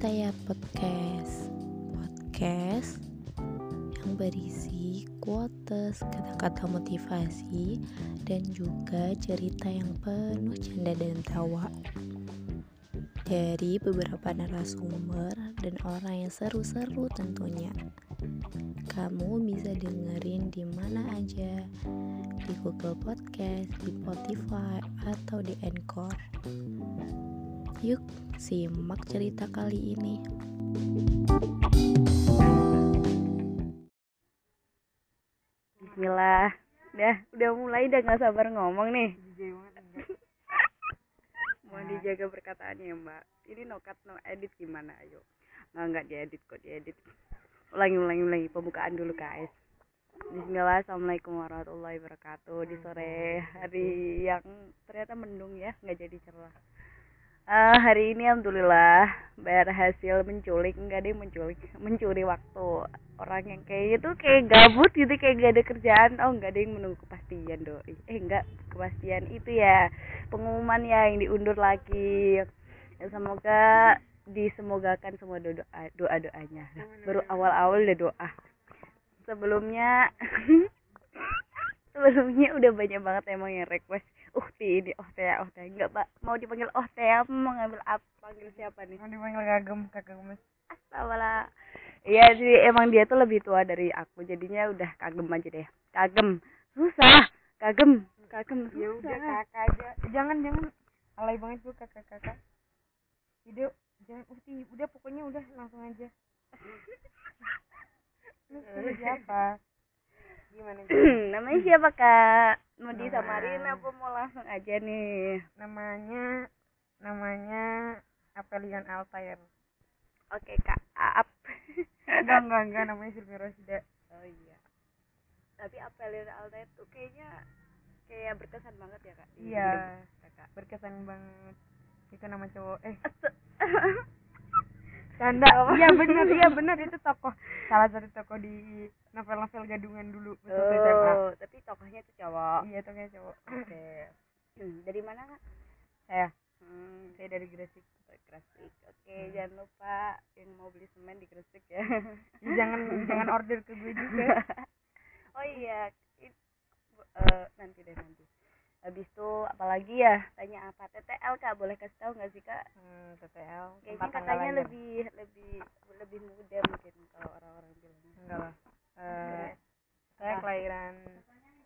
Taya Podcast Podcast yang berisi quotes, kata-kata motivasi dan juga cerita yang penuh canda dan tawa dari beberapa narasumber dan orang yang seru-seru tentunya. Kamu bisa dengerin di mana aja, di Google Podcast, di Spotify, atau di Anchor. Yuk, simak cerita kali ini. Bismillah. Dah, udah mulai udah nggak sabar ngomong nih. Mau dijaga perkataannya mbak. Ini no cut no edit gimana ayo. Nggak nggak diedit kok diedit. Ulangi ulangi ulangi pembukaan dulu guys. Bismillah, Assalamualaikum warahmatullahi wabarakatuh Di sore hari yang ternyata mendung ya, nggak jadi cerah uh, Hari ini Alhamdulillah berhasil menculik, nggak ada yang menculik. Mencuri waktu. Orang yang kayak itu kayak gabut gitu, kayak gak ada kerjaan. Oh nggak ada yang menunggu kepastian doi. Eh enggak, kepastian itu ya Pengumuman ya yang diundur lagi. Ya, Semoga disemogakan semua doa doa doanya baru awal awal udah doa. Sebelumnya sebelumnya udah banyak banget emang yang request uhti ini oh teh oh teh enggak pak mau dipanggil oh teh apa mau ngambil apa panggil siapa nih? Mau dipanggil kagem gemes astagfirullah iya jadi emang dia tuh lebih tua dari aku. Jadinya udah kagem aja deh. Kagem. Susah. Kagem. Kagem. Ya udah susah kakak aja. Jangan jangan. Alay banget tuh kakak kakak. Hidup. Jangan uhti udah pokoknya udah langsung aja. Lu siapa gimana namanya siapa kak? Mau disamarin apa mau langsung aja nih? Namanya namanya Apelian Altair. Oke kak. Aap. Enggak enggak enggak. Namanya Silvi Rosida. Oh iya. Tapi apelin Altair tuh kayaknya kayak berkesan banget ya kak? Iya. kakak berkesan banget. Itu nama cowok. Eh canda iya benar iya benar itu tokoh salah satu tokoh di novel-novel gadungan dulu SMA oh tapi tokohnya itu cowok. Iya tokohnya cowok. Oke. Hmm, dari mana kak? Saya? Hmm, saya dari Gresik. Gresik. Oke jangan lupa yang mau beli semen di Gresik ya. Jangan jangan order ke gue juga. Oh iya. It- eh, nanti deh nanti habis itu apalagi ya tanya apa TTL kak boleh kasih tahu nggak sih kak? Hmm, TTL kayaknya lahir. lebih lebih lebih muda mungkin kalau orang-orang bilang. Enggak lah. Eh, saya kelahiran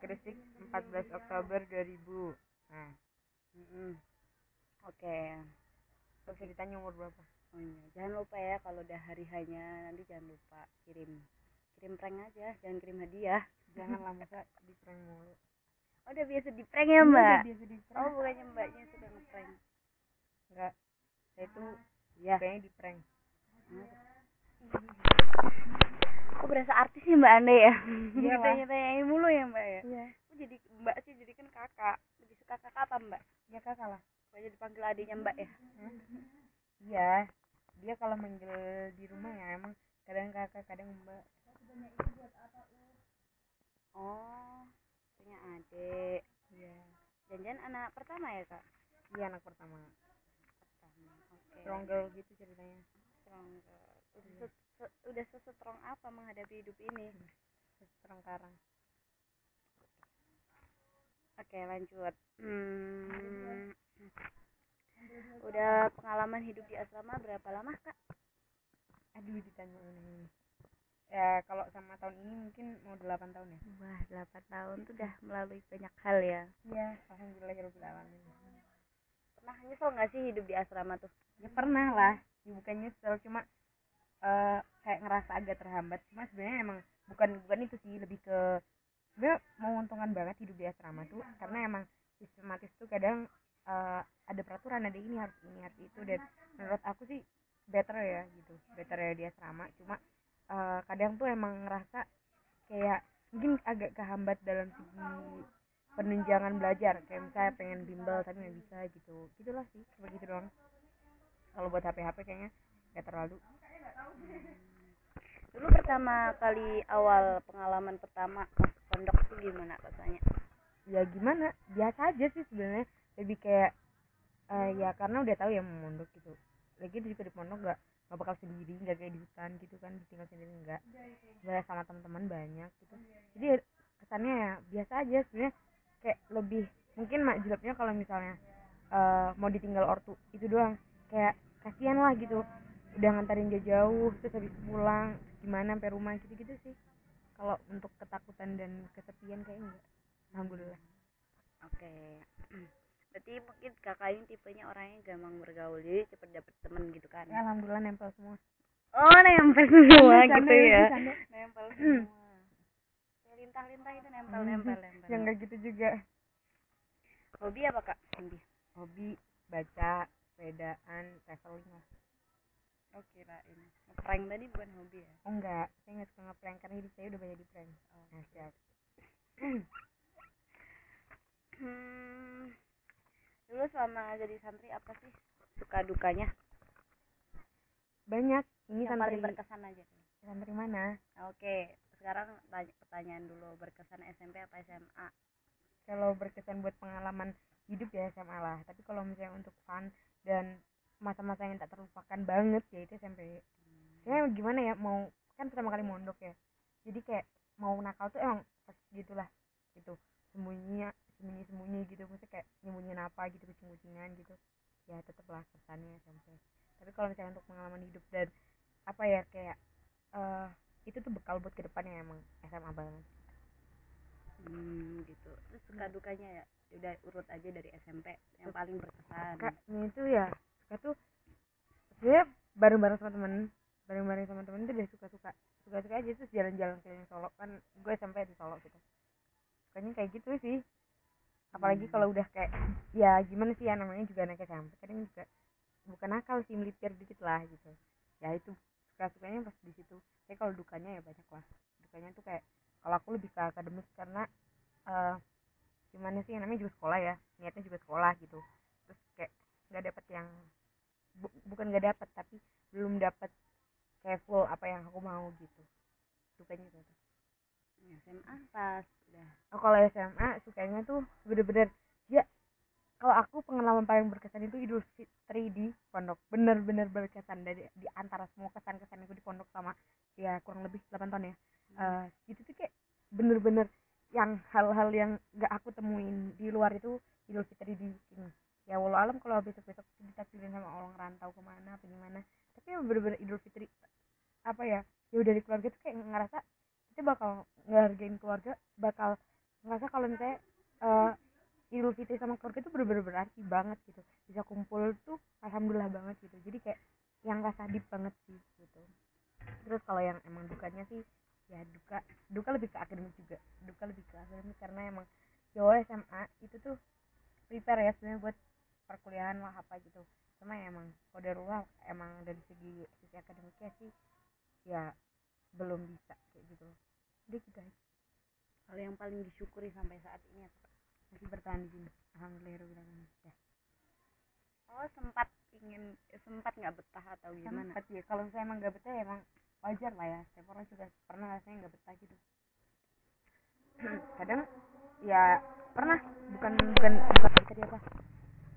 Gresik 14 Oktober 2000 nah. Mm-mm. oke. Terus ceritanya umur berapa? Oh iya jangan lupa ya kalau udah hari hanya nanti jangan lupa kirim kirim prank aja jangan kirim hadiah. Jangan lah masa di prank mulu oh udah biasa di prank ya mbak? Iya, biasa di oh prank bukannya mbaknya suka ngeprank? Enggak. Saya itu ya kayaknya di prank. Kok berasa artis sih mbak anda ya. Iya, lah. tanya tanyain mulu ya mbak ya? Iya. Kok jadi mbak sih jadi kan kakak. Lebih suka kakak apa mbak? Ya kakak lah. Pokoknya dipanggil adiknya mbak ya? Iya. Dia kalau manggil di rumah ya emang kadang kakak kadang mbak. Oh punya adik. Iya. Janjian anak pertama ya kak? Iya anak pertama. Pertama oke. Strong girl gitu ceritanya. Strong girl. udah se- se- udah sestrong apa menghadapi hidup ini? Strong karang oke lanjut. Hmm. udah pengalaman hidup di asrama berapa lama kak? Aduh ditanya ini ya kalau sama tahun ini mungkin mau 8 tahun ya. Wah 8 tahun tuh udah melalui banyak hal ya. Iya alhamdulillah alamin pernah nyesel nggak sih hidup di asrama tuh? Ya pernah lah. Ya, bukan nyesel cuma eh kayak ngerasa agak terhambat. Cuma sebenarnya emang bukan bukan itu sih lebih ke sebenarnya menguntungkan banget hidup di asrama tuh. Karena emang sistematis tuh kadang eh, ada peraturan ada ini harus ini harus itu. Dan menurut aku sih better ya gitu. Better ya di asrama. Cuma eh, kadang tuh emang ngerasa kayak mungkin agak kehambat dalam segi penunjangan belajar. Kayak misalnya pengen bimbel tapi nggak bisa gitu. Gitulah sih cuma gitu doang. Kalau buat HP HP kayaknya nggak terlalu. Dulu pertama kali awal pengalaman pertama masuk pondok tuh gimana rasanya? Ya gimana? Biasa aja sih sebenarnya. Lebih kayak eh ya karena udah tahu ya mau mondok gitu. Lagi juga di pondok gak nggak bakal sendiri nggak kayak di hutan gitu kan tinggal sendiri enggak nggak sama teman-teman banyak gitu. Jadi kesannya ya biasa aja sebenarnya. Kayak lebih mungkin mak jeleknya kalau misalnya eh, mau ditinggal ortu itu doang. Kayak kasihan lah gitu. Udah nganterin jauh-jauh terus habis pulang gimana sampai rumah gitu-gitu sih. Kalau untuk ketakutan dan kesepian kayak enggak alhamdulillah. Oke berarti mungkin kakak ini tipenya orangnya gampang bergaul jadi cepet dapet temen gitu kan? Ya alhamdulillah nempel semua. Oh nempel semua gitu ya? nempel semua. Kayak lintah-lintah itu nempel nempel nempel. yang kayak gitu juga. Hobi apa kak? Hobi? Hobi baca sepedaan traveling lah. Oh kirain ngeprank tadi bukan hobi ya? Oh enggak saya nggak suka ngeprank karena hidup saya udah banyak di prank. Oh. nah siap. Hmm, dulu selama jadi santri apa sih suka dukanya? Banyak. Ini yang santri paling berkesan aja. Santri mana? Oke sekarang tanya pertanyaan dulu berkesan SMP apa SMA kalau berkesan buat pengalaman hidup ya SMA lah. Tapi kalau misalnya untuk fun dan masa-masa yang tak terlupakan banget ya itu SMP saya gimana ya mau kan pertama kali mondok ya. Jadi kayak mau nakal tuh emang later kalau aku pengalaman paling berkesan itu Idul Fitri di pondok. Bener-bener berkesan. Dari di antara semua kesan-kesan aku di pondok sama ya kurang lebih 8 tahun ya. Eh itu tuh kayak bener-bener yang hal-hal yang gak aku temuin di luar itu Idul Fitri di sini. Ya walau alam kalau besok-besok ditakdirin sama orang rantau ke mana apa gimana. Tapi emang bener-bener Idul Fitri apa ya ya dari keluarga tuh kayak ngerasa kita bakal ngehargain keluarga bakal ngerasa kalau misalnya eh Idul Fitri sama keluarga itu bener-bener berarti banget gitu. Bisa kumpul tuh alhamdulillah banget gitu. Jadi kayak yang rasa deep banget sih gitu. Terus kalau yang emang dukanya sih ya duka duka lebih ke akademik juga. Duka lebih ke akademik karena emang awal SMA itu tuh prepare ya sebenarnya buat perkuliahan lah apa gitu. Cuma ya emang kodarullah emang dari segi sisi akademiknya sih ya belum bisa kayak gitu. Udah gitu kalau yang paling disyukuri sampai saat ini apa masih bertahan di sini. Alhamdulillah ya oh sempat ingin sempat nggak betah atau gimana? Sempat ya. Kalau saya emang gak betah ya emang wajar lah ya. Setiap orang juga pernah rasanya nggak betah gitu? Kadang ya pernah. Bukan bukan bukan tadi apa?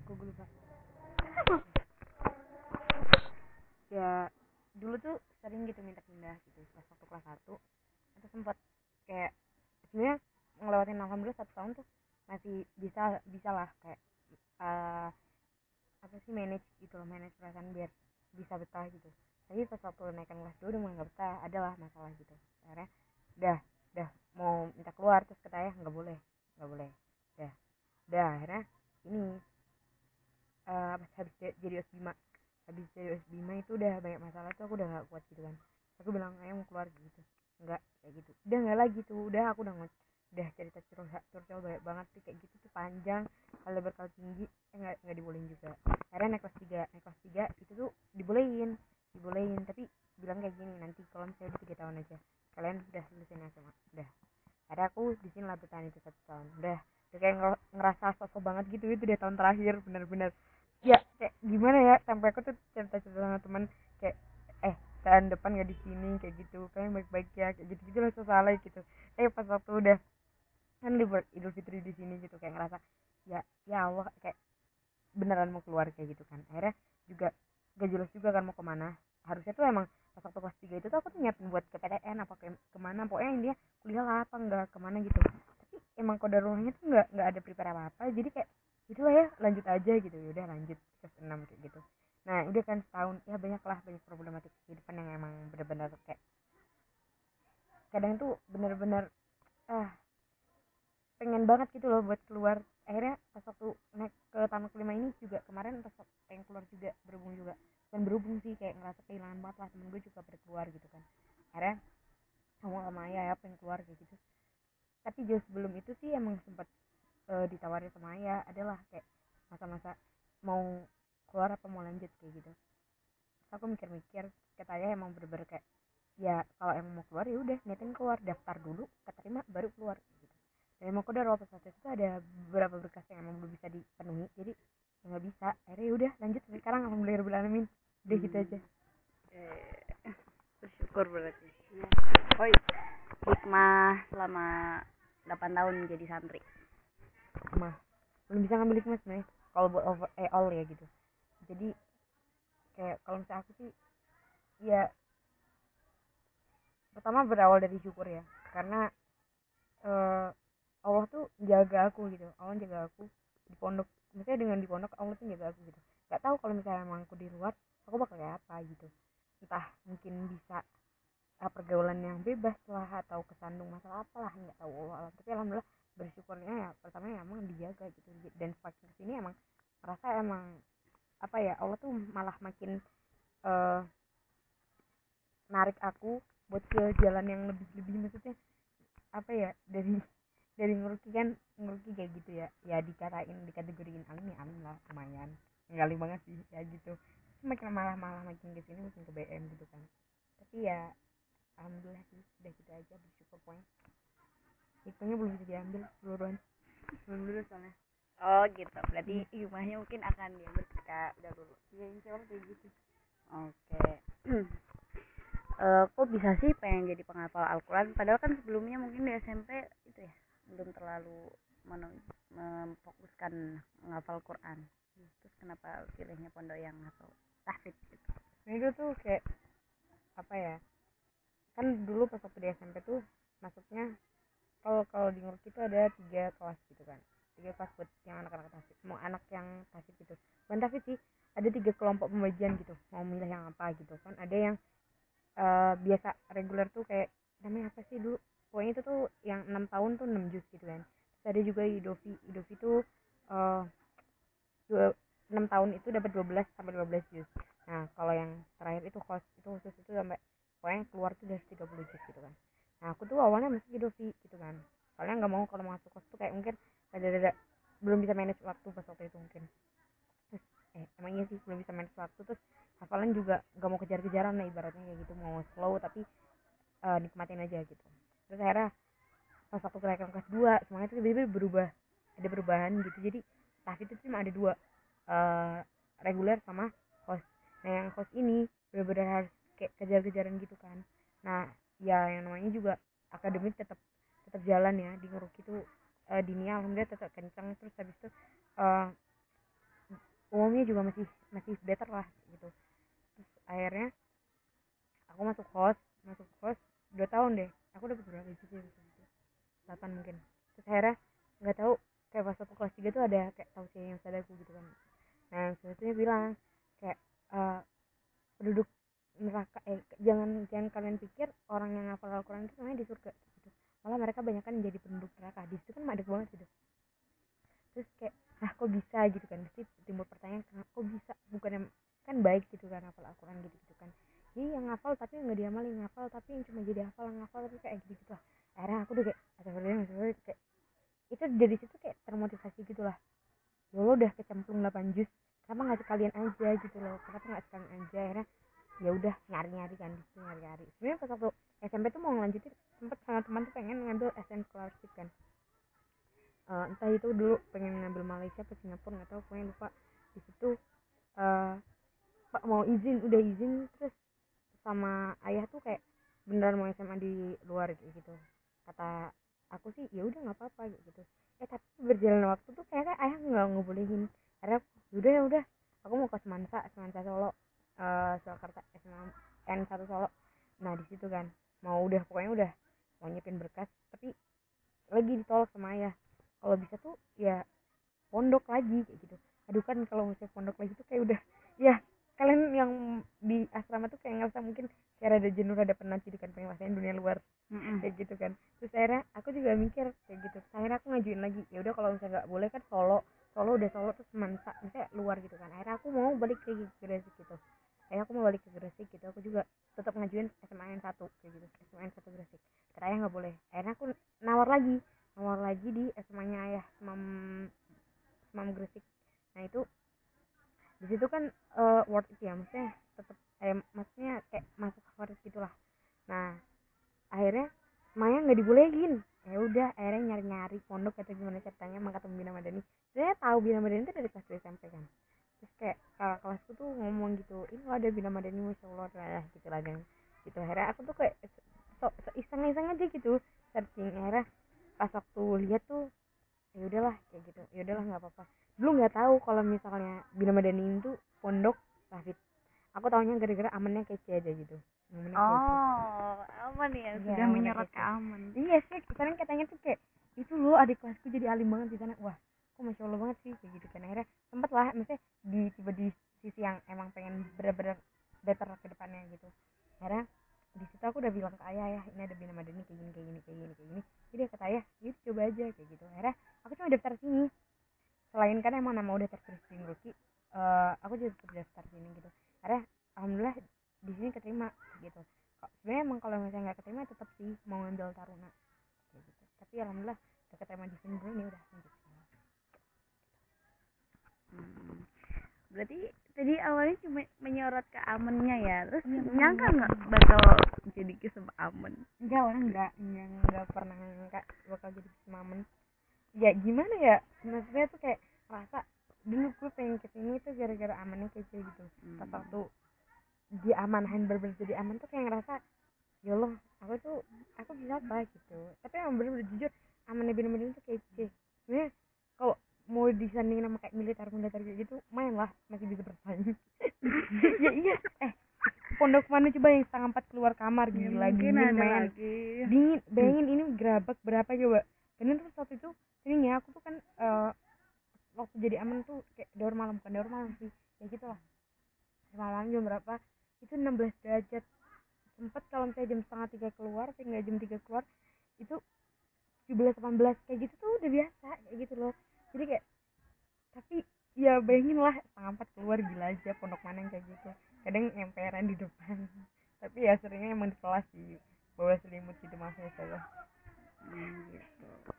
Gue lupa. Ya dulu tuh sering gitu minta pindah gitu. Pas waktu kelas satu itu sempat kayak sebenarnya ngelewatin alhamdulillah satu tahun tuh masih bisa bisa lah kayak eh, apa sih manage gitu loh manage perasaan biar bisa betah gitu. Tapi pas waktu naikkan kelas dua udah mulai nggak betah adalah masalah gitu. Akhirnya udah udah mau minta keluar terus kata ayah nggak boleh nggak boleh udah. Udah akhirnya ini pas habis jadi osbima habis jadi osbima itu udah banyak masalah tuh aku udah nggak kuat gitu kan. Aku bilang ayah mau keluar gitu. Nggak kayak gitu. Udah nggak lagi tuh udah aku udah nge- udah cerita curcol banyak banget tuh kayak gitu tuh panjang kalau berkali tinggi eh nggak nggak dibolehin juga. Akhirnya naik kelas tiga naik kelas tiga itu tuh dibolehin dibolehin. Tapi bilang kayak gini nanti kalau misalnya udah tiga tahun aja kalian udah lulusin SMA udah. Akhirnya aku di sini lah bertahan itu satu tahun udah. Kayak nger- ngerasa sosok banget gitu itu dia tahun terakhir bener-bener. Ya kayak gimana ya sampai aku tuh cerita-cerita sama teman kayak eh tahun depan gak di sini kayak gitu kalian baik-baik ya kayak gitu gitu lah soalnya gitu. Eh pas waktu udah libur Idul Fitri di sini gitu kayak ngerasa ya ya Allah kayak beneran mau keluar kayak gitu kan. Akhirnya juga gak jelas juga kan mau ke mana. Harusnya tuh emang pas waktu kelas tiga itu tuh aku tuh nyiapin buat ke PTN apa ke ke mana pokoknya dia kuliah lah apa enggak ke mana gitu tapi emang kode rumahnya tuh nggak nggak ada prepare apa apa jadi kayak itulah ya lanjut aja gitu ya udah lanjut kelas enam kayak gitu nah udah kan setahun ya banyak lah banyak problematik kehidupan yang emang bener-bener kayak kadang tuh bener-bener ah pengen banget gitu loh buat keluar akhirnya pas waktu naik ke taman kelima ini juga kemarin pas waktu pengen keluar juga berhubung juga dan berhubung sih kayak ngerasa kehilangan banget lah temen gue juga pada keluar gitu kan akhirnya kamu sama ayah ya pengen keluar kayak gitu tapi jauh sebelum itu sih emang sempat uh, ditawarin sama ayah adalah kayak masa-masa mau keluar apa mau lanjut kayak gitu. Terus aku mikir-mikir kata ayah emang bener-bener kayak ya kalau emang mau keluar ya udah niatin keluar daftar dulu keterima baru keluar gitu. Dan emang udah waktu saat itu ada beberapa berkas yang emang belum bisa dipenuhi jadi ya nggak bisa. Akhirnya ya udah lanjut sekarang alhamdulillah alamin udah gitu aja. Eh, bersyukur berarti. Oi hikmah selama 8 tahun menjadi santri. Mah belum bisa ngambil hikmah sebenarnya kalau buat over eh all ya gitu. Jadi kayak kalau misalnya aku sih ya pertama berawal dari syukur ya. Karena eh Allah tuh jaga aku gitu. Allah jaga aku di pondok. Misalnya dengan di pondok Allah tuh jaga aku gitu. Nggak tahu kalau misalnya emang aku di luar aku bakal kayak apa gitu. Entah mungkin bisa uh, pergaulan yang bebas lah atau kesandung masalah apalah nggak tahu. Allah tapi alhamdulillah bersyukurnya ya pertama ya emang dijaga gitu. Dan semakin ke sini emang merasa emang apa ya Allah tuh malah makin uh, narik aku buat ke jalan yang lebih lebih maksudnya apa ya dari dari ngeruki kan ngeruki kayak gitu ya. Ya dikatain dikategoriin alim ya alim lah lumayan. Nggak banget sih ya gitu. Semakin malah malah makin ke sini makin ke BM gitu kan. Tapi ya alhamdulillah sih udah gitu aja bersyukur poin hitungnya belum bisa diambil seluruhan belum dulu soalnya. Oh gitu. Berarti hikmahnya mungkin akan diambil ketika udah dulu. Ya insya Allah kayak gitu. Oke. Eh, kok bisa sih pengen jadi penghafal Al-Quran? Padahal kan sebelumnya mungkin di SMP itu ya belum terlalu memfokuskan menghafal Quran. Terus kenapa pilihnya pondok yang hafal tahfidz gitu? Nah itu tuh kayak apa ya kan dulu pas waktu di SMP tuh masuknya kalau kalau di Nurki itu ada tiga kelas gitu kan. Tiga kelas buat yang anak-anak tasik. Mau anak yang tasik gitu. Bukan tasik sih ada tiga kelompok pembagian gitu. Mau milih yang apa gitu. Kan ada yang eh, biasa reguler tuh kayak namanya apa sih dulu? Pokoknya itu tuh yang enam tahun tuh enam juz gitu kan. Terus ada juga Idovi. Idovi tuh enam tahun itu dapat 12 sampai 12 juz. Nah kalau yang terakhir itu kos itu khusus itu sampai pokoknya keluar tuh dari 30 juz gitu kan nah aku tuh awalnya masuk Idovi gitu kan soalnya nggak mau kalau masuk kos tuh kayak mungkin ada belum bisa manage waktu pas waktu itu mungkin terus eh emang iya sih belum bisa manage waktu terus hafalan juga nggak mau kejar-kejaran lah ibaratnya kayak gitu mau slow tapi eh, nikmatin aja gitu terus akhirnya pas waktu kenaikan kelas 2 semuanya tuh tiba-tiba berubah ada perubahan gitu jadi tahfidz itu cuma ada dua eh reguler sama host nah yang host ini benar-benar harus kayak kejar-kejaran gitu kan nah ya yang namanya juga akademik tetap tetap jalan ya di nguruk itu uh, dinia alhamdulillah tetap kencang terus habis itu eh umumnya juga masih masih better lah gitu terus akhirnya aku masuk host masuk host dua tahun deh aku dapat berapa juz ya waktu itu delapan mungkin terus akhirnya nggak tahu kayak pas aku kelas tiga tuh ada kayak tausiah yang sadaku gitu kan. Nah sebenarnya bilang N1 kan Solo. Nah di situ kan mau udah pokoknya udah mau nyiapin berkas tapi lagi ditolak sama ayah. Kalau bisa tuh ya pondok lagi kayak gitu. Aduh kan kalau misalnya pondok lagi tuh kayak udah ya kalian yang di asrama tuh kayak ngerasa mungkin kayak ada jenuh ada penat gitu kan pengen rasain dunia luar. Mm -hmm. kayak gitu kan. Terus akhirnya aku juga mikir kayak gitu. Terus akhirnya aku ngajuin lagi ya udah kalau misalnya nggak boleh kan solo. Solo udah solo terus mantap misalnya luar gitu kan. Akhirnya aku mau balik ke Gresik gitu akhirnya aku mau balik ke Gresik gitu. Aku juga tetap ngajuin SMAN satu kayak gitu. SMAN satu Gresik. Kata ayah nggak boleh. Akhirnya aku nawar lagi. Nawar lagi di SMA nya ayah Semam Semam Gresik. Nah itu di situ kan eh, worth it ya. Maksudnya tetap eh maksudnya kayak masuk favorit gitulah. Nah akhirnya Maya nggak dibolehin. Ya udah akhirnya nyari nyari pondok atau gimana ceritanya emang ketemu Bina Madani. Saya tahu Bina Madani itu dari kelas 2 SMP kan terus kayak kakak kelasku tuh ngomong gitu ini lo ada Bina Madani masya Allah lah gitu lah dan gitu. Akhirnya aku tuh kayak so, so iseng iseng aja gitu searching. Akhirnya pas waktu lihat tuh ya udahlah kayak gitu. Ya udahlah nggak apa-apa. Dulu nggak tahu kalau misalnya Bina Madani itu pondok Rafid aku taunya gara-gara amannya kece aja gitu. Amannya kece. oh aman ya Iya, sudah menyorot ke aman. Iya sih. Sekarang katanya tuh kayak itu loh adik kelasku jadi alim banget di sana wah kok masya allah banget sih kayak gitu kan akhirnya sempet lah maksudnya di tiba di sisi yang emang pengen bener-bener better ke depannya gitu akhirnya di situ aku udah bilang ke ayah ya ini ada bina madani kayak gini kayak gini kayak gini kayak gini jadi kata ayah yuk coba aja kayak gitu akhirnya aku cuma daftar sini selain kan emang nama udah tertulis di Ruki eh aku juga tetap daftar sini gitu akhirnya alhamdulillah di sini keterima gitu kok sebenarnya emang kalau misalnya nggak keterima tetap sih mau ngambil taruna kayak gitu tapi alhamdulillah udah keterima di sini dulu nih udah lanjut sini. Hmm. berarti tadi awalnya cuma menyorot ke amannya ya terus Iya, nyangka bener. nggak bakal jadi kisah aman enggak orang enggak enggak enggak pernah nyangka bakal jadi semamen ya gimana ya maksudnya tuh kayak rasa dulu gue pengen ke sini tuh gara-gara amannya kece gitu Hmm. pas waktu di amanahan bener jadi aman tuh kayak ngerasa ya Allah aku tuh aku bisa apa? Gitu. Tapi emang bener-bener jujur amannya bener-bener tuh kece sebenarnya kalau mau disandingin sama kayak militer militer kayak gitu main lah masih bisa bersaing. Ya iya. Eh pondok mana coba yang setengah empat keluar kamar Ya, gila mungkin dingin main. lagi. Dingin bayangin ini gerabak berapa coba. Dan terus waktu itu ini ya aku tuh kan eh, waktu jadi aman tuh kayak daur malam bukan daur malam sih ya gitu lah malam jam berapa? Itu 16 derajat. Sempet kalau misalnya jam setengah tiga keluar tapi nggak jam tiga keluar itu 17 18 kayak gitu tuh udah biasa kayak gitu loh. Jadi kayak tapi ya bayangin lah setengah empat keluar gila aja pondok mana yang kayak gitu. Kadang emperan di depan. Tapi ya seringnya emang di kelas sih bawa selimut gitu maksudnya. Saya gitu.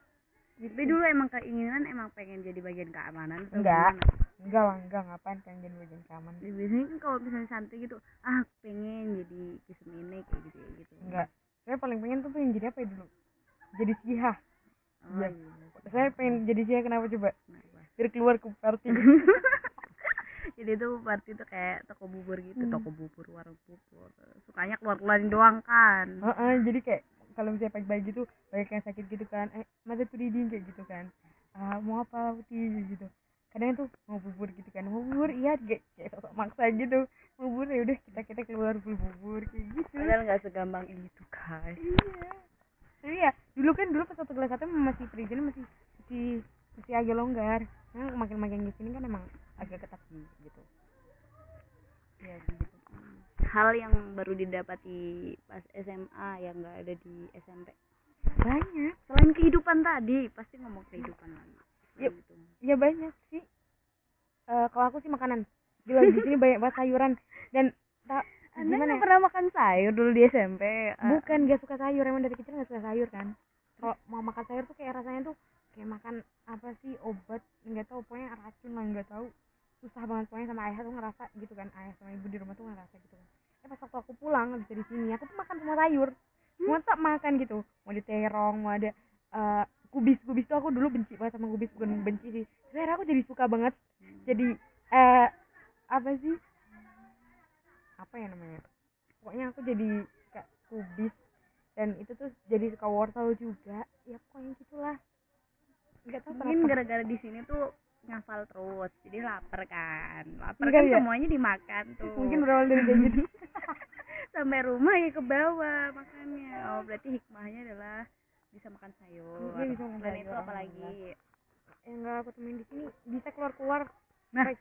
Tapi dulu emang keinginan emang pengen jadi bagian keamanan Enggak. enggak lah enggak ngapain pengen jadi bagian keamanan Ya, biasanya kan kalau misalnya santai gitu, ah pengen jadi kisah ini kayak gitu kayak gitu. enggak saya paling pengen tuh pengen jadi apa ya dulu jadi siha Oh, Iya. iya. saya pengen jadi siha kenapa coba Kenapa? biar keluar ke party jadi itu party tuh kayak toko bubur gitu, Hmm. toko bubur, warung bubur. Sukanya keluar-keluarin doang kan. Heeh, jadi kayak kalau misalnya pagi-pagi gitu banyak yang sakit gitu kan eh mata tuh diding kayak gitu kan. Ah mau apa putih gitu. Kadang tuh mau bubur gitu kan mau bubur iya kayak kayak sosok maksa gitu. Mau bubur ya udah kita kita keluar beli bubur kayak gitu. Padahal nggak segampang itu guys. iya. Tapi ya dulu kan dulu pas waktu kelas satu masih perizinan masih masih masih agak longgar. Nah makin makin di sini kan emang agak ketat sih gitu ya gitu Hal yang baru didapati pas SMA yang nggak ada di SMP. banyak. Selain kehidupan tadi, pasti ngomong kehidupan lagi. Gitu. ya banyak sih. Eh kalau aku sih makanan. Gila di sini banyak banget sayuran. Dan tak Anda gimana nggak ya? pernah makan sayur dulu di SMP? Ah, bukan gak suka sayur. Emang dari kecil gak suka sayur kan? Kalau mau makan sayur tuh kayak rasanya tuh kayak makan apa sih obat. Nggak tahu pokoknya racun lah nggak tahu. Susah banget pokoknya sama ayah tuh ngerasa gitu kan. Ayah sama ibu di rumah tuh ngerasa gitu kan. eh pas waktu aku pulang habis dari sini aku tuh makan semua sayur. Semua tak makan gitu. Mau diterong mau ada eh, kubis kubis tuh aku dulu benci banget sama kubis bukan benci sih. Sebenarnya aku jadi suka banget. Jadi eh apa sih? Apa ya namanya? Pokoknya aku jadi suka kubis. Dan itu tuh jadi suka wortel juga. Ya pokoknya gitulah. Nggak tahu mungkin gara-gara di sini tuh ngafal terus. Jadi lapar kan. Lapar Enggak kan ya? semuanya dimakan tuh. Mungkin berawal dari kayak gitu sampai rumah ya ke bawah makannya. Oh berarti hikmahnya adalah bisa makan sayur. Iya, bisa makan sayur, itu apa lagi? yang nggak aku temuin di sini bisa keluar keluar nah. Baik.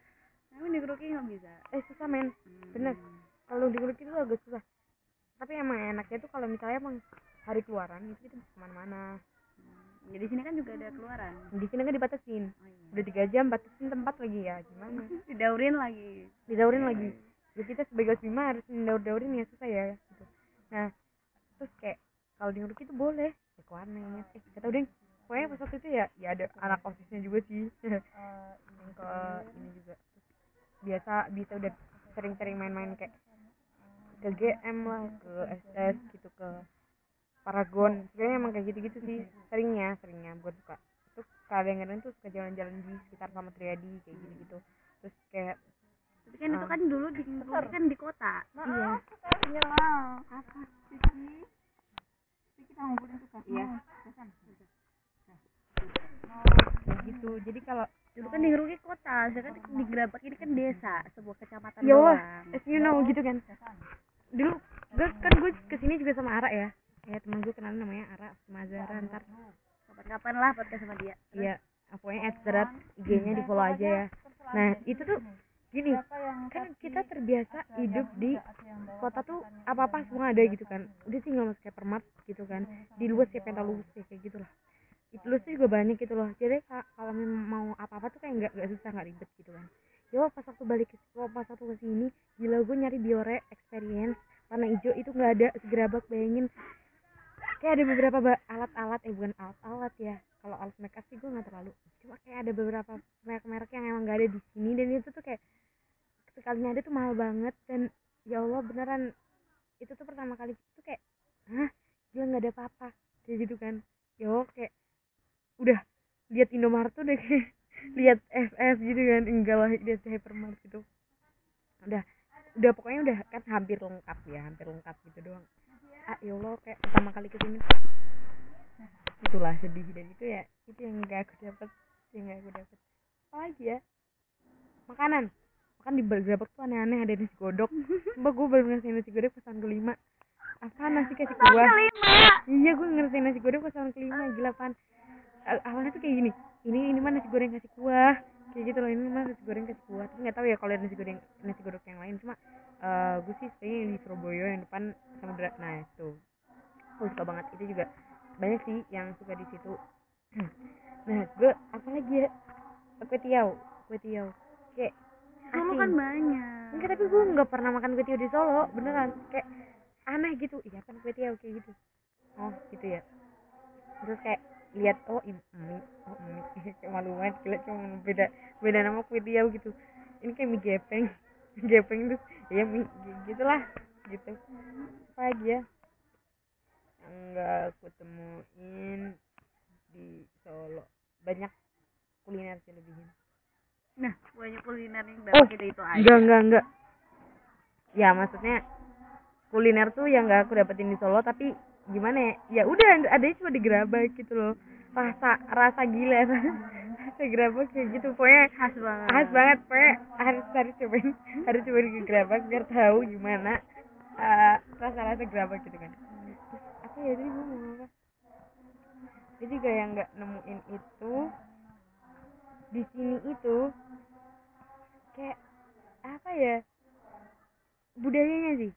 namun di Geroki nggak bisa? Eh susah men. Hmm. Bener. kalau di Geroki itu agak susah. Tapi emang enaknya tuh kalau misalnya emang hari keluaran itu kita bisa ke mana-mana. Ya di sini kan juga ada keluaran. Di sini kan dibatasin. Oh, iya. udah tiga jam batasin tempat lagi ya gimana? Didaurin lagi. Didaurin lagi. jadi kita sebagai osbima harus mendaur-daurin ya susah ya gitu. nah terus kayak kalau di itu boleh. Ya ke warnet. Eh kita udah pokoknya pas waktu itu ya ya ada anak osisnya juga sih. Yang ke ini juga. Biasa bisa udah sering-sering main-main kayak ke GM lah ke SS gitu ke Paragon. Sebenarnya emang kayak gitu-gitu sih seringnya seringnya bukan suka. Itu kadang-kadang tuh suka jalan-jalan di sekitar sama Triadi kayak gitu-gitu. Terus kayak tapi kan itu Ah. kan dulu di kan di kota. Iya. Iya. Apa? Cici kita ngumpulin tuh iya. Kayak gitu. Jadi kalau dulu kan di Geroki kota sekarang di Gerabak ini kan desa sebuah kecamatan Allah doang. as you know gitu kan. Dulu gue kan gue ke sini juga sama Ara ya ya temen gue kenal namanya Ara sama Zara ntar kapan-kapan lah podcast sama dia Iya, pokoknya at IG-nya di follow aja ya. Nah itu tuh gini, kan kita terbiasa hidup di kota tuh apa apa semua ada gitu kan. Udah tinggal masuk hypermart gitu kan. Di luas kayak pentalus ya, kayak gitu lah. Itu tuh juga banyak gitu loh. Jadi ka- kalau mau apa apa tuh kayak nggak nggak susah nggak ribet gitu kan. Ya pas waktu balik ke pas waktu ke sini, gila gue nyari biore experience warna hijau itu nggak ada segerabak bayangin kayak ada beberapa alat-alat eh bukan alat-alat ya. Kalau alat makeup sih gue nggak terlalu. Cuma kayak ada beberapa merek-merek yang emang gak ada di sini dan itu tuh kayak sekalinya ada tuh mahal banget dan ya Allah beneran itu tuh pertama kali tuh kayak hah? Gila nggak ada apa-apa. Kayak gitu kan. Ya kayak udah lihat Indomaret tuh kayak lihat FF gitu kan. Enggak lah lihat hypermart gitu. Udah udah pokoknya udah kan hampir lengkap ya hampir lengkap gitu doang ah ya Allah kayak pertama kali ke sini itulah sedih dan itu ya itu yang gak aku dapat yang gak aku dapat apa lagi ya makanan. Makan di Gerabak tuh aneh-aneh ada nasi godok. Mbak gue baru ngerasain nasi godok pas tahun kelima. Apa nasi kasih kuah iya gue ngerasain nasi godok pas tahun kelima gila pan Al- awalnya tuh kayak gini ini ini mah nasi goreng kasih kuah. Kayak gitu loh ini mah nasi goreng kasih kuah. Tapi nggak tahu ya kalau ada nasi goreng nasi godok yang lain. Cuma eh gue sih stay di Surabaya yang depan samudra nah itu. Gue suka banget itu juga banyak sih yang suka di situ. Nah gue apa lagi ya? Kue tiaw kue tiaw. Kayak Solo kan banyak. Enggak tapi gue nggak pernah makan kue tiaw di Solo beneran. Kayak aneh gitu. Iya kan kue tiaw kayak gitu. Oh gitu ya. Terus kayak lihat oh ini oh mie. Kayak malu banget gila cuma beda beda nama kue tiaw gitu. Ini kayak mie gepeng. Mie gepeng terus ya gitulah gitu. Apa lagi ya? Yang enggak aku temuin di Solo. Banyak kuliner sih lebihnya. Nah banyak kuliner yang Oh, dapat itu aja. enggak enggak enggak ya maksudnya kuliner tuh yang enggak aku dapetin di Solo tapi gimana ya? Ya udah adanya cuma di gerabak gitu loh. Rasa rasa gila rasa gerabak kayak gitu. Pokoknya khas banget. khas banget pokoknya harus harus cobain harus cobain ke gerabak biar tahu gimana eh, rasa-rasa gerabak gitu kan. Apa ya tadi gue mau apa? Dia juga yang nggak nemuin itu di sini itu kayak apa ya budayanya sih.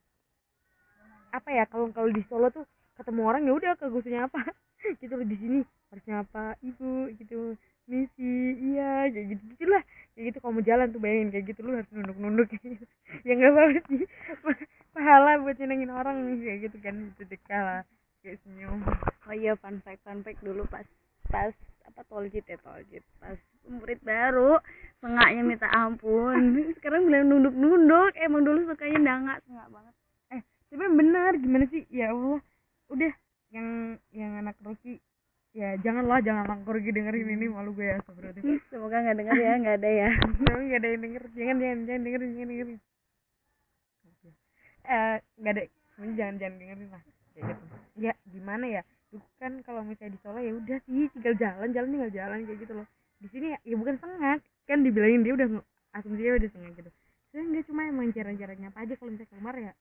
Apa ya kalau kalau di Solo tuh ketemu orang ya udah kagusnya apa? Gitu di sini harusnya apa ibu gitu misi iya kayak gitu gitulah kayak gitu kalau mau jalan tuh bayangin kayak gitu lu harus nunduk nunduk kayak gitu ya nggak apa sih. Pa- pahala buat nyenengin orang kayak gitu kan itu dekah lah kayak senyum. Oh iya fun fact fun fact dulu pas pas apa toljit ya toljit pas murid baru sengaknya minta ampun. Sekarang bilang nunduk nunduk emang dulu sukanya dangak sengak banget. Eh tapi benar gimana sih? Ya Allah. Udah yang yang anak Rocky ya janganlah jangan anak Rocky dengerin ini malu gue ya sebenarnya semoga nggak dengar ya nggak ada ya. Tapi nggak ada yang denger jangan jangan jangan dengerin jangan dengerin. Eh nggak ada jangan jangan dengerin lah gitu. Ya gimana ya kan kalau misalnya di Solo ya udah sih tinggal jalan jalan tinggal jalan kayak gitu loh. Di sini ya, ya bukan sengak kan dibilangin dia udah asumsinya udah sengak gitu. Saya nggak cuma emang cara-cara nyapa aja kalau misalnya keluar ya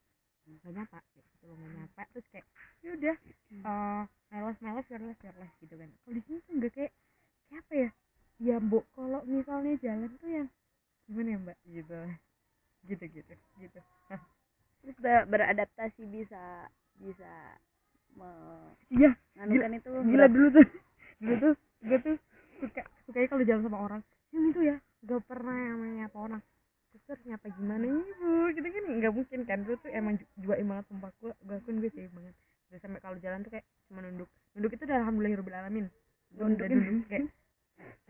nggak nyapa kayak gitu loh nggak nyapa terus kayak ya udah eh meles meles meles meles gitu kan. Kalau di sini tuh enggak kayak kayak apa ya? Ya mbok kalau misalnya jalan tuh yang gimana ya mbak? Gitu. Gitu gitu gitu. Hah. terus ber- beradaptasi bisa bisa iya menganukan itu gila berat- dulu tuh dulu tuh gue tuh suka sukanya kalau jalan sama orang. Yang itu ya gak pernah yang namanya apa orang terus nyapa gimana ibu? Gitu kan nggak mungkin kan. Dulu tuh emang ju- juain banget sumpah. Gue gue akuin gue sih banget. Terus sampai kalau jalan tuh kayak cuma nunduk. Nunduk itu udah alhamdulillah alamin. Gue udah Nunduk. kayak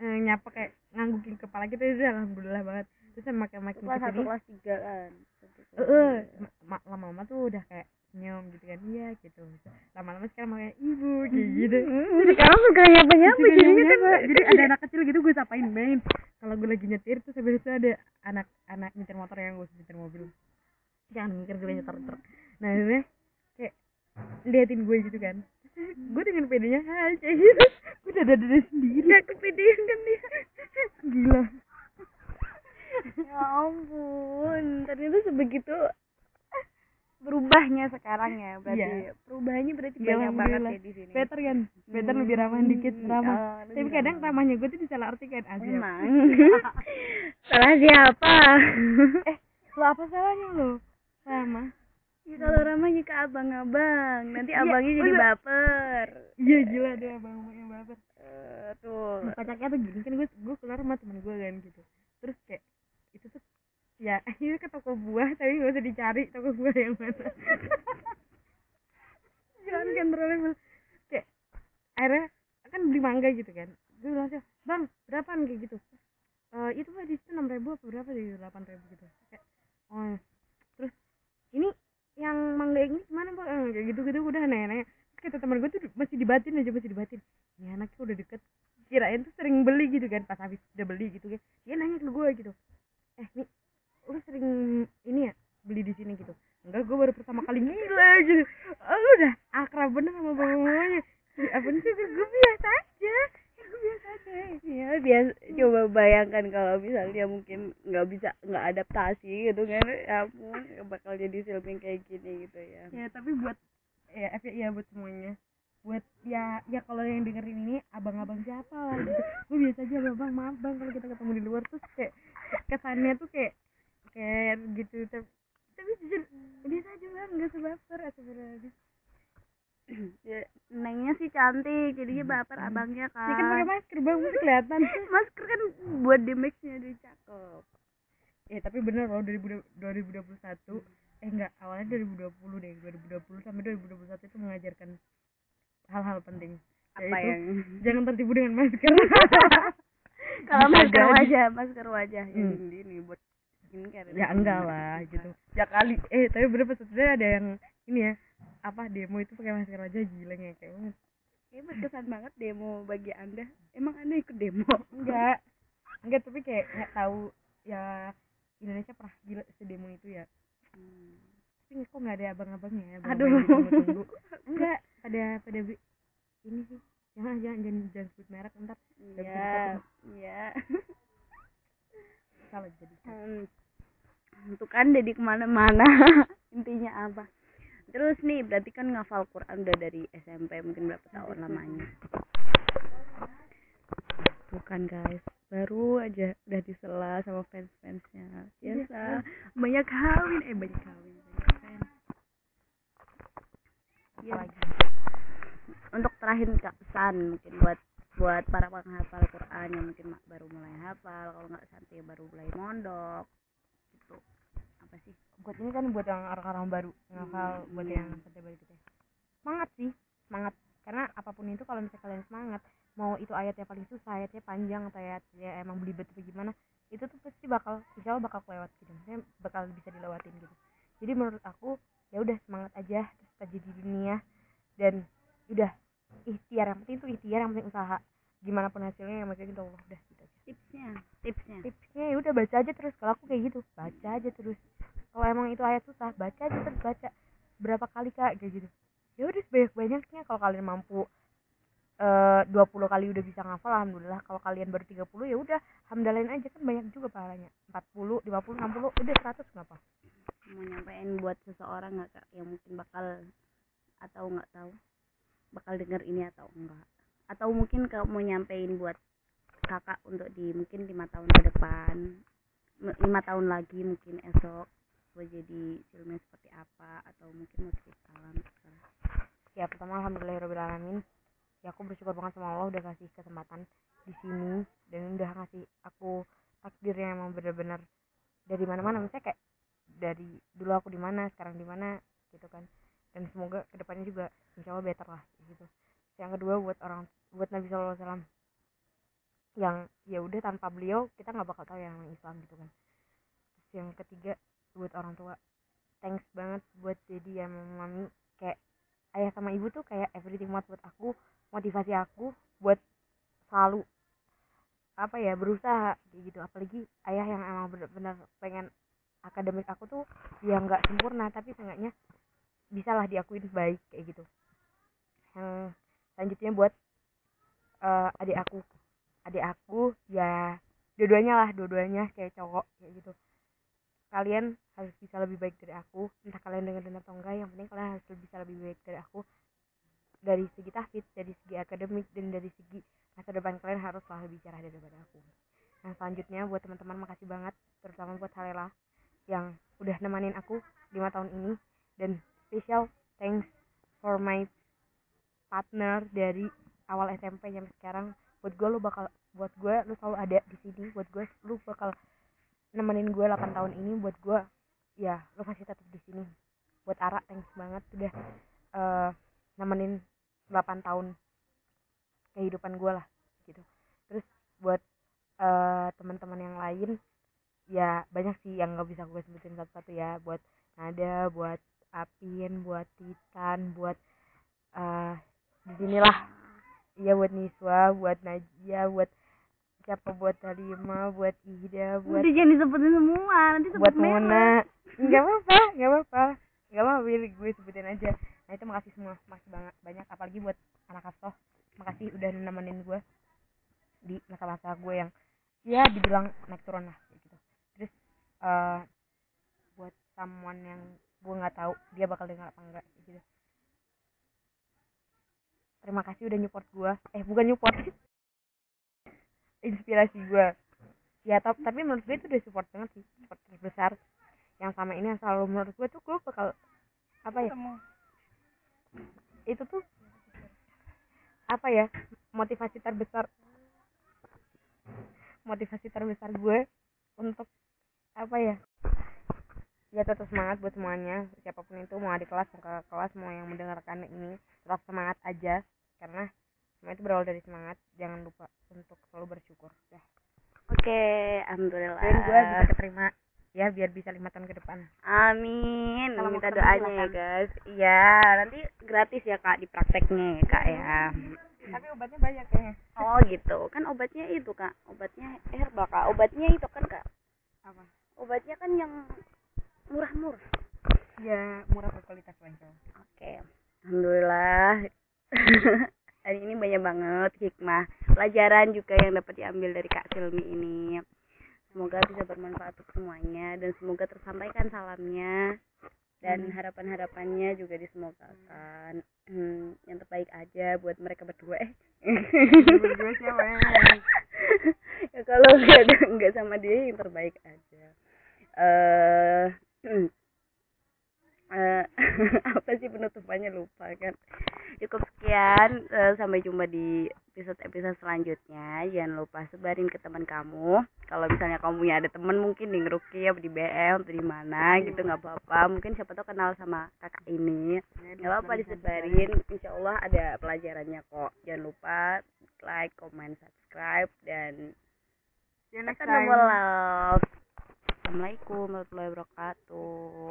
eh, nyapa kayak nganggukin kepala gitu itu udah alhamdulillah banget. Terus sama kayak makin kelas satu kelas tiga kan. Eh lama-lama tuh udah kayak senyum gitu kan. Iya gitu. Lama-lama sekarang makanya ibu kayak gitu. Sekarang suka nyapa nyapa jadinya kan jadi ada anak kecil gitu gue sapain main. Kalau gue lagi nyetir terus habis itu ada anak anak nyetir motor yang gue nyetir mobil. Jangan mikir gue nyetir truk. Nah akhirnya kayak liatin gue gitu kan. Gue dengan pedenya hai kayak gitu. Gue udah dada sendiri. Nggak kepedean kan dia. Gila. Ya ampun. Ternyata sebegitu berubahnya sekarang ya. Berarti Iya. perubahannya berarti Iya, banyak banget ya di sini. Better kan? Better lebih ramah dikit Hmm, ramah. Oh, tapi lebih kadang ramah. ramahnya gue tuh disalah artikan. Aja emang. Salah siapa? Eh lo apa salahnya lo? Ramah. Ya, kalau ramahnya ke abang-abang. Nanti Iya, abangnya jadi udah. baper. Iya gila deh abang abang yang baper. Eh, tuh Nah, kocaknya tuh gini kan gue gue keluar sama temen gue kan gitu. Terus kayak itu tuh ya ini ke toko buah tapi gak usah dicari toko buah yang mana. Jalan kan terus kayak akhirnya kan beli mangga gitu kan. Gue bilang bang berapaan? Kayak gitu. "Eh, itu mah di situ enam ribu apa berapa di delapan ribu gitu. Kayak oh terus ini yang mangga ini gimana bang Eh, kayak gitu gitu udah nanya Terus kata teman gue tuh masih dibatin aja masih dibatin. Ini anaknya udah deket kirain tuh sering beli gitu kan pas habis udah beli gitu kan. Dia nanya ke gue gitu. Eh nih lu sering ini ya beli di sini gitu. Enggak gue baru pertama kali gila gitu. Oh, lu udah akrab bener sama bapak mamanya apa sih gue biasa aja. Gue biasa aja. Ya biasa coba bayangkan kalau misalnya mungkin nggak bisa nggak adaptasi gitu kan. Ya ampun bakal jadi silping kayak gini gitu ya. Ya tapi buat ya FYI ya buat semuanya. Buat ya ya kalau yang dengerin ini abang-abang siapa lah gitu. Gue biasa aja abang maaf bang kalau kita ketemu di luar terus kayak kesannya tuh kayak kayak gitu tapi tapi jujur biasa aja bang nggak sebaper astagfirullahaladzim Ya, nengnya sih cantik jadinya baper abangnya ya kan pakai kan masker bang masih kelihatan. Masker kan buat damage-nya dia cakep. Ya tapi bener loh 2000 2021 eh enggak awalnya 2020 deh 2020 sampai 2021 itu mengajarkan hal-hal penting. Apa Yaitu, yang? jangan tertipu dengan masker. Kalau masker wajah masker wajah Hmm. yang ini buat skincare ya enggak lah gitu. Ya kali. Eh tapi bener pas ada yang ini ya apa demo itu pakai masker wajah gila ngekek banget. Kayaknya berkesan banget demo bagi anda. Emang anda ikut demo? Enggak. Enggak tapi kayak nggak tahu ya Indonesia pernah gila sedemo itu ya. Hmm. tapi kok nggak ada abang-abangnya ya abang Aduh. tunggu enggak pada pada ini sih. Jangan jangan jangan jangan sebut merek ntar. Iya iya. Salah jadi. Hmm. Itu kan jadi ke mana-mana intinya apa? Terus nih berarti kan ngafal Quran udah dari SMP mungkin berapa tahun lamanya? Bukan guys. Baru aja udah disela sama fans fansnya biasa banyak kawin. Eh banyak kawin. Banyak fans. Apalagi untuk terakhir pesan mungkin buat buat para penghafal Quran yang mungkin baru mulai hafal. Kalau nggak santai baru mulai mondok gitu apa sih buat ini kan buat yang orang-orang baru ngafal buat Iya. yang santai baru gitu ya. Semangat sih semangat. Karena apa pun itu kalau misalnya kalian semangat mau itu ayatnya paling susah ayatnya panjang atau ayatnya emang belibet atau gimana itu tuh pasti bakal insya Allah bakal kelewat gitu. Maksudnya bakal bisa dilewatin gitu. Jadi menurut aku ya udah semangat aja terus aja di dunia. Dan udah ikhtiar. Yang penting tuh ikhtiar yang penting usaha. Gimana pun hasilnya yang penting itu Allah udah gitu aja. Tipsnya tipsnya. Tipsnya ya udah baca aja terus. Kalau aku kayak gitu baca aja terus kalau emang itu ayat susah baca aja terus baca. Berapa kali kak? Kayak gitu. Ya udah sebanyak banyaknya kalau kalian mampu eh 20 kali udah bisa ngafal alhamdulillah. Kalau kalian baru 30 ya udah hamdalain aja. Kan banyak juga pahalanya. 40 50 60 udah 100 kenapa mau nyampein buat seseorang nggak kak? Yang mungkin bakal atau nggak tahu? Bakal denger ini atau enggak atau mungkin kalau mau nyampein buat kakak untuk di mungkin lima tahun ke depan lima tahun lagi mungkin esok mau jadi filmnya seperti apa atau mungkin mau cerita salam ya pertama alhamdulillahirobbilalamin ya aku bersyukur banget sama Allah udah kasih kesempatan di sini dan udah ngasih aku takdir yang emang bener-bener dari mana-mana. Misalnya kayak dari dulu aku di mana sekarang di mana gitu kan. Dan semoga ke depannya juga insya Allah better lah gitu. Yang kedua buat orang buat Nabi Sallallahu Alaihi Wasallam yang ya udah tanpa beliau kita nggak bakal tahu yang Islam gitu kan. Terus yang ketiga buat orang tua. Thanks banget buat jadi yang mami. Kayak ayah sama ibu tuh kayak everything banget buat aku motivasi aku buat selalu apa ya berusaha kayak gitu. Apalagi ayah yang emang benar-benar pengen akademik aku tuh ya nggak sempurna tapi seenggaknya bisa lah diakuin baik kayak gitu. Yang selanjutnya buat eh, adik aku. Adik aku ya dua-duanya lah dua-duanya kayak cowok kayak gitu kalian harus bisa lebih baik dari aku. Entah kalian dengerin atau enggak yang penting kalian harus bisa lebih baik dari aku. Dari segi tahfidz dari segi akademik dan dari segi masa depan kalian haruslah lebih cerah daripada aku. Nah selanjutnya buat teman-teman makasih banget terutama buat Halela yang udah nemenin aku lima tahun ini. Dan special thanks for my partner dari awal SMP sampai sekarang. Buat gue lu bakal buat gue lu selalu ada di sini. Buat gue lu bakal nemenin gue 8 tahun ini buat gue ya lu masih tetap di sini. Buat Ara thanks banget. Udah eh, nemenin 8 tahun kehidupan gue lah gitu. Terus buat eh, teman-teman yang lain ya banyak sih yang nggak bisa gue sebutin satu-satu ya. Buat Nada buat Apin buat Titan buat eh di sinilah. Iya buat Niswa buat Najia buat siapa buat Halima buat Ida buat udah jangan disebutin semua nanti sebut buat. Mona. Nggak apa-apa nggak apa-apa. Nggak apa-apa pilih gue sebutin aja. Nah itu makasih semua. Makasih banget banyak. Apalagi buat anak Hafsah makasih udah nemenin gue di masa-masa gue yang ya dibilang naik turun lah gitu. Terus eh buat someone yang gue nggak tahu dia bakal dengar apa enggak gitu. Terima kasih udah nyupport gue. Eh bukan nyupport inspirasi gue ya top, tapi menurut gue itu udah support banget sih support terbesar yang sama ini yang selalu menurut gue tuh gue bakal apa ya? Itu tuh apa ya motivasi terbesar motivasi terbesar gue untuk apa ya? Ya tetap semangat buat semuanya siapa pun itu mau adik kelas mau kakak kelas mau yang mendengarkan ini tetap semangat aja karena semua itu berawal dari semangat jangan lupa untuk selalu bersyukur ya oke alhamdulillah dan gue bisa keterima ya biar bisa lima tahun ke depan Amin. Kalau Minta doanya ya, guys. Iya, nanti gratis ya, Kak, di prakteknya ya, Kak ya. tapi obatnya banyak kayaknya Oh, gitu. Kan obatnya itu, Kak. Obatnya herbal, Kak. Obatnya itu kan, Kak. apa Obatnya kan yang murah-murah. ya murah berkualitas wancol Oke. Alhamdulillah. Hari ini banyak banget hikmah, pelajaran juga yang dapat diambil dari Kak Silmi ini. Semoga bisa bermanfaat untuk semuanya dan semoga tersampaikan salamnya dan harapan-harapannya juga disemogakan. Hmm, yang terbaik aja buat mereka berdua. Eh. berdua siapa ya ya kalau nggak nggak sama dia yang terbaik aja. Eh hmm. Eh, apa sih penutupannya? Lupa kan. Cukup sekian eh, sampai jumpa di episode episode selanjutnya. Jangan lupa sebarin ke teman kamu. Kalau misalnya kamu punya ada teman mungkin di ngeruki apa di BM atau di mana gitu nggak apa-apa. Mungkin siapa tahu kenal sama kakak ini. Nggak apa-apa disebarin. insya Allah ada pelajarannya kok. Jangan lupa like comment subscribe dan time. tombol love assalamualaikum warahmatullahi wabarakatuh